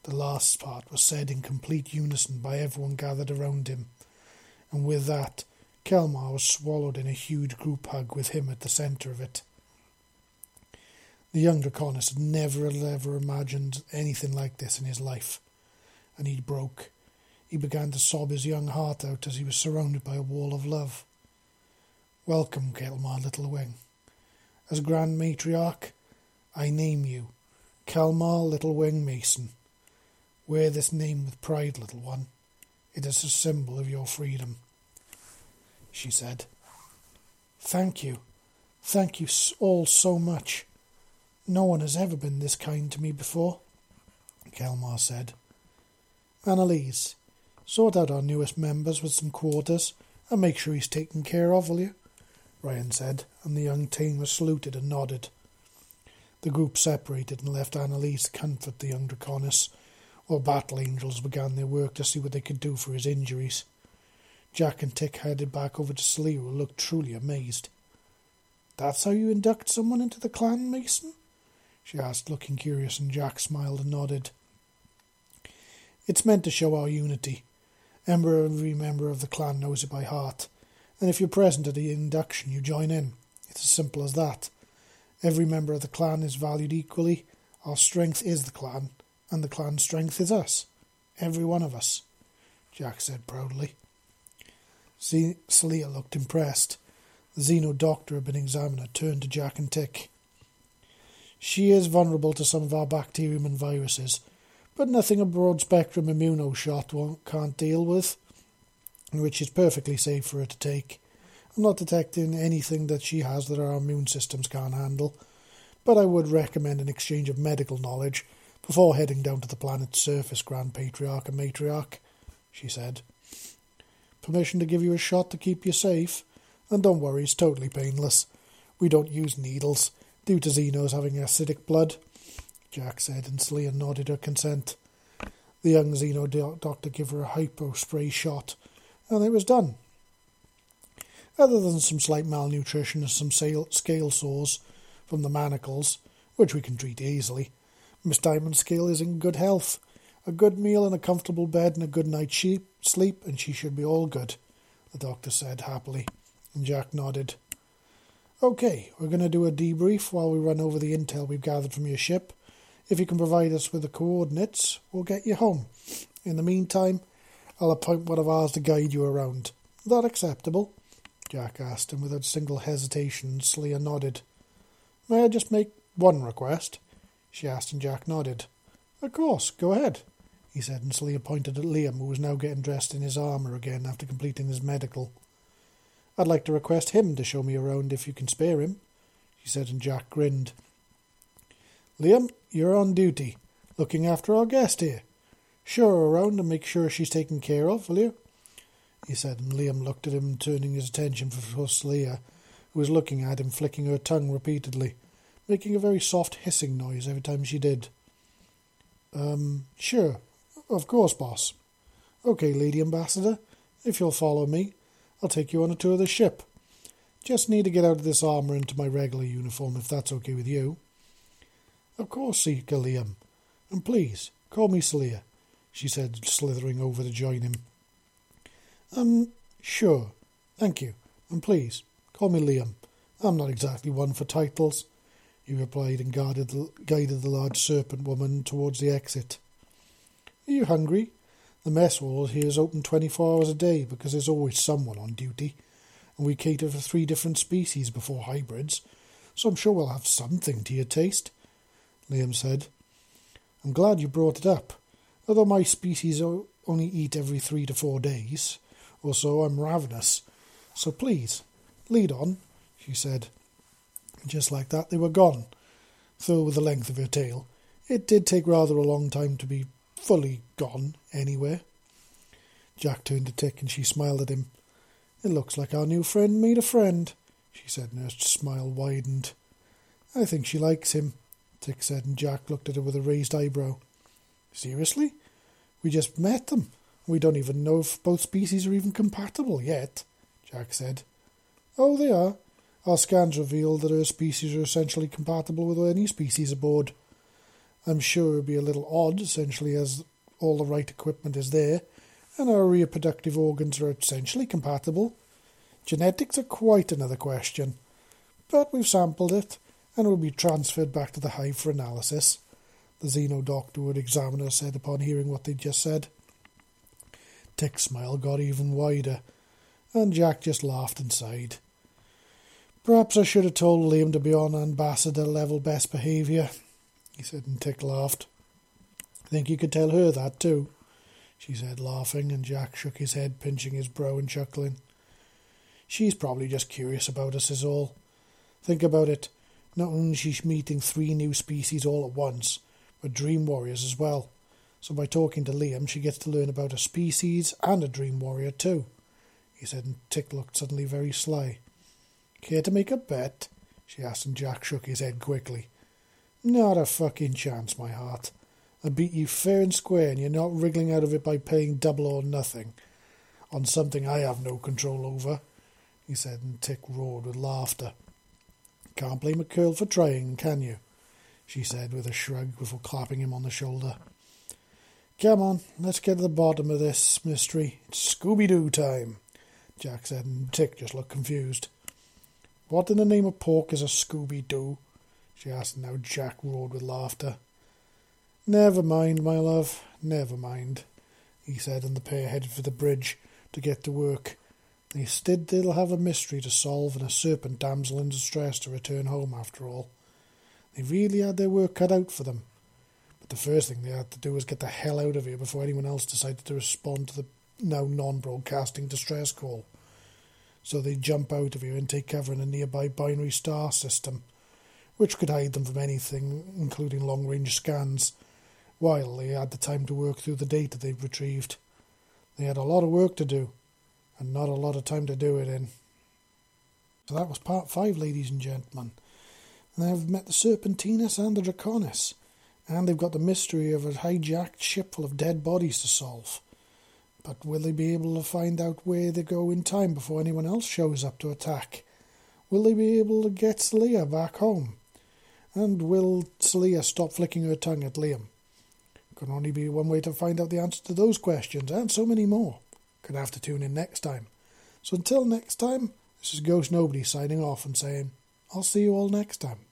The last part was said in complete unison by everyone gathered around him, and with that, Kelmar was swallowed in a huge group hug with him at the centre of it. The young Draconis had never ever imagined anything like this in his life, and he broke. He began to sob his young heart out as he was surrounded by a wall of love. Welcome, Kelmar Little Wing. As Grand Matriarch, I name you Kelmar Little Wing Mason. Wear this name with pride, little one. It is a symbol of your freedom she said. Thank you. Thank you all so much. No one has ever been this kind to me before, Kelmar said. Annalise, sort out our newest members with some quarters and make sure he's taken care of, will you? Ryan said, and the young tamer saluted and nodded. The group separated and left Annalise to comfort the young Draconis, while battle angels began their work to see what they could do for his injuries. Jack and Tik headed back over to Salia, who looked truly amazed. That's how you induct someone into the clan, Mason? she asked, looking curious, and Jack smiled and nodded. It's meant to show our unity. Every member of the clan knows it by heart, and if you're present at the induction, you join in. It's as simple as that. Every member of the clan is valued equally. Our strength is the clan, and the clan's strength is us. Every one of us, Jack said proudly. Celia looked impressed. The Xeno doctor been examiner turned to Jack and Tik. She is vulnerable to some of our bacterium and viruses, but nothing a broad spectrum immuno shot can't deal with, which is perfectly safe for her to take. I'm not detecting anything that she has that our immune systems can't handle, but I would recommend an exchange of medical knowledge before heading down to the planet's surface, Grand Patriarch and Matriarch, she said permission to give you a shot to keep you safe. And don't worry, it's totally painless. We don't use needles, due to Xenos having acidic blood, Jack said, and Celia nodded her consent. The young Xeno doctor gave her a hypo spray shot, and it was done. Other than some slight malnutrition and some scale sores from the manacles, which we can treat easily, Miss Diamond's scale is in good health. A good meal and a comfortable bed and a good night's sleep, and she should be all good, the doctor said happily, And Jack nodded. Okay, we're going to do a debrief while we run over the intel we've gathered from your ship. If you can provide us with the coordinates, we'll get you home. In the meantime, I'll appoint one of ours to guide you around. That acceptable? Jack asked, and without a single hesitation, Saleah nodded. May I just make one request? She asked, and Jack nodded. Of course, go ahead, he said, and Saleah pointed at Liam, who was now getting dressed in his armour again after completing his medical. I'd like to request him to show me around if you can spare him, she said, and Jack grinned. Liam, you're on duty, looking after our guest here. Show her around and make sure she's taken care of, will you? he said, and Liam looked at him, turning his attention for Saleah, who was looking at him, flicking her tongue repeatedly, making a very soft hissing noise every time she did. Um, sure. Of course, boss. Okay, Lady Ambassador, if you'll follow me, I'll take you on a tour of the ship. Just need to get out of this armour into my regular uniform, if that's okay with you. Of course, Seeker Liam. And please, call me Saleah, she said, slithering over to join him. Um, sure. Thank you. And please, call me Liam. I'm not exactly one for titles, he replied and guided the, guided the large serpent woman towards the exit. Are you hungry? The mess hall here is open 24 hours a day because there's always someone on duty, and we cater for three different species before hybrids, so I'm sure we'll have something to your taste, Liam said. I'm glad you brought it up. Although my species only eat every three to four days, or so I'm ravenous. So please, lead on, she said. Just like that, they were gone, though with the length of her tail. It did take rather a long time to be fully gone anywhere. Jack turned to Tik and she smiled at him. It looks like our new friend made a friend, she said, and her smile widened. I think she likes him, Tik said, and Jack looked at her with a raised eyebrow. Seriously? We just met them. We don't even know if both species are even compatible yet, Jack said. Oh, they are. Our scans reveal that our species are essentially compatible with any species aboard. I'm sure it would be a little odd, essentially, as all the right equipment is there, and our reproductive organs are essentially compatible. Genetics are quite another question, but we've sampled it, and will be transferred back to the hive for analysis. The Xeno doctor examiner said upon hearing what they'd just said. Tik's smile got even wider, and Jack just laughed and sighed. Perhaps I should have told Liam to be on ambassador level best behaviour, he said, and Tik laughed. I think you could tell her that too, she said, laughing, and Jack shook his head, pinching his brow and chuckling. She's probably just curious about us, is all. Think about it. Not only is she meeting three new species all at once, but dream warriors as well. So by talking to Liam, she gets to learn about a species and a dream warrior too, he said, and Tik looked suddenly very sly. Care to make a bet? she asked, and Jack shook his head quickly. Not a fucking chance, my heart. I beat you fair and square, and you're not wriggling out of it by paying double or nothing on something I have no control over, he said, and Tik roared with laughter. Can't blame a curl for trying, can you? she said with a shrug before clapping him on the shoulder. Come on, let's get to the bottom of this mystery. It's Scooby Doo time, Jack said, and Tik just looked confused. What in the name of pork is a Scooby Doo? she asked, and now Jack roared with laughter. Never mind, my love, never mind, he said, and the pair headed for the bridge to get to work. Did they'll have a mystery to solve and a serpent damsel in distress to return home after all. They really had their work cut out for them But the first thing they had to do was get the hell out of here before anyone else decided to respond to the now non broadcasting distress call. So they jump out of here and take cover in a nearby binary star system, which could hide them from anything, including long range scans, while they had the time to work through the data they'd retrieved. They had a lot of work to do, and not a lot of time to do it in. So that was part five, ladies and gentlemen. And I've met the Serpentinus and the Draconis and they've got the mystery of a hijacked ship full of dead bodies to solve. But will they be able to find out where they go in time before anyone else shows up to attack? Will they be able to get Saleah back home? And will Saleah stop flicking her tongue at Liam? Can only be one way to find out the answer to those questions, and so many more. Gonna have to tune in next time. So until next time, This is Ghost Nobody signing off and saying, I'll see you all next time.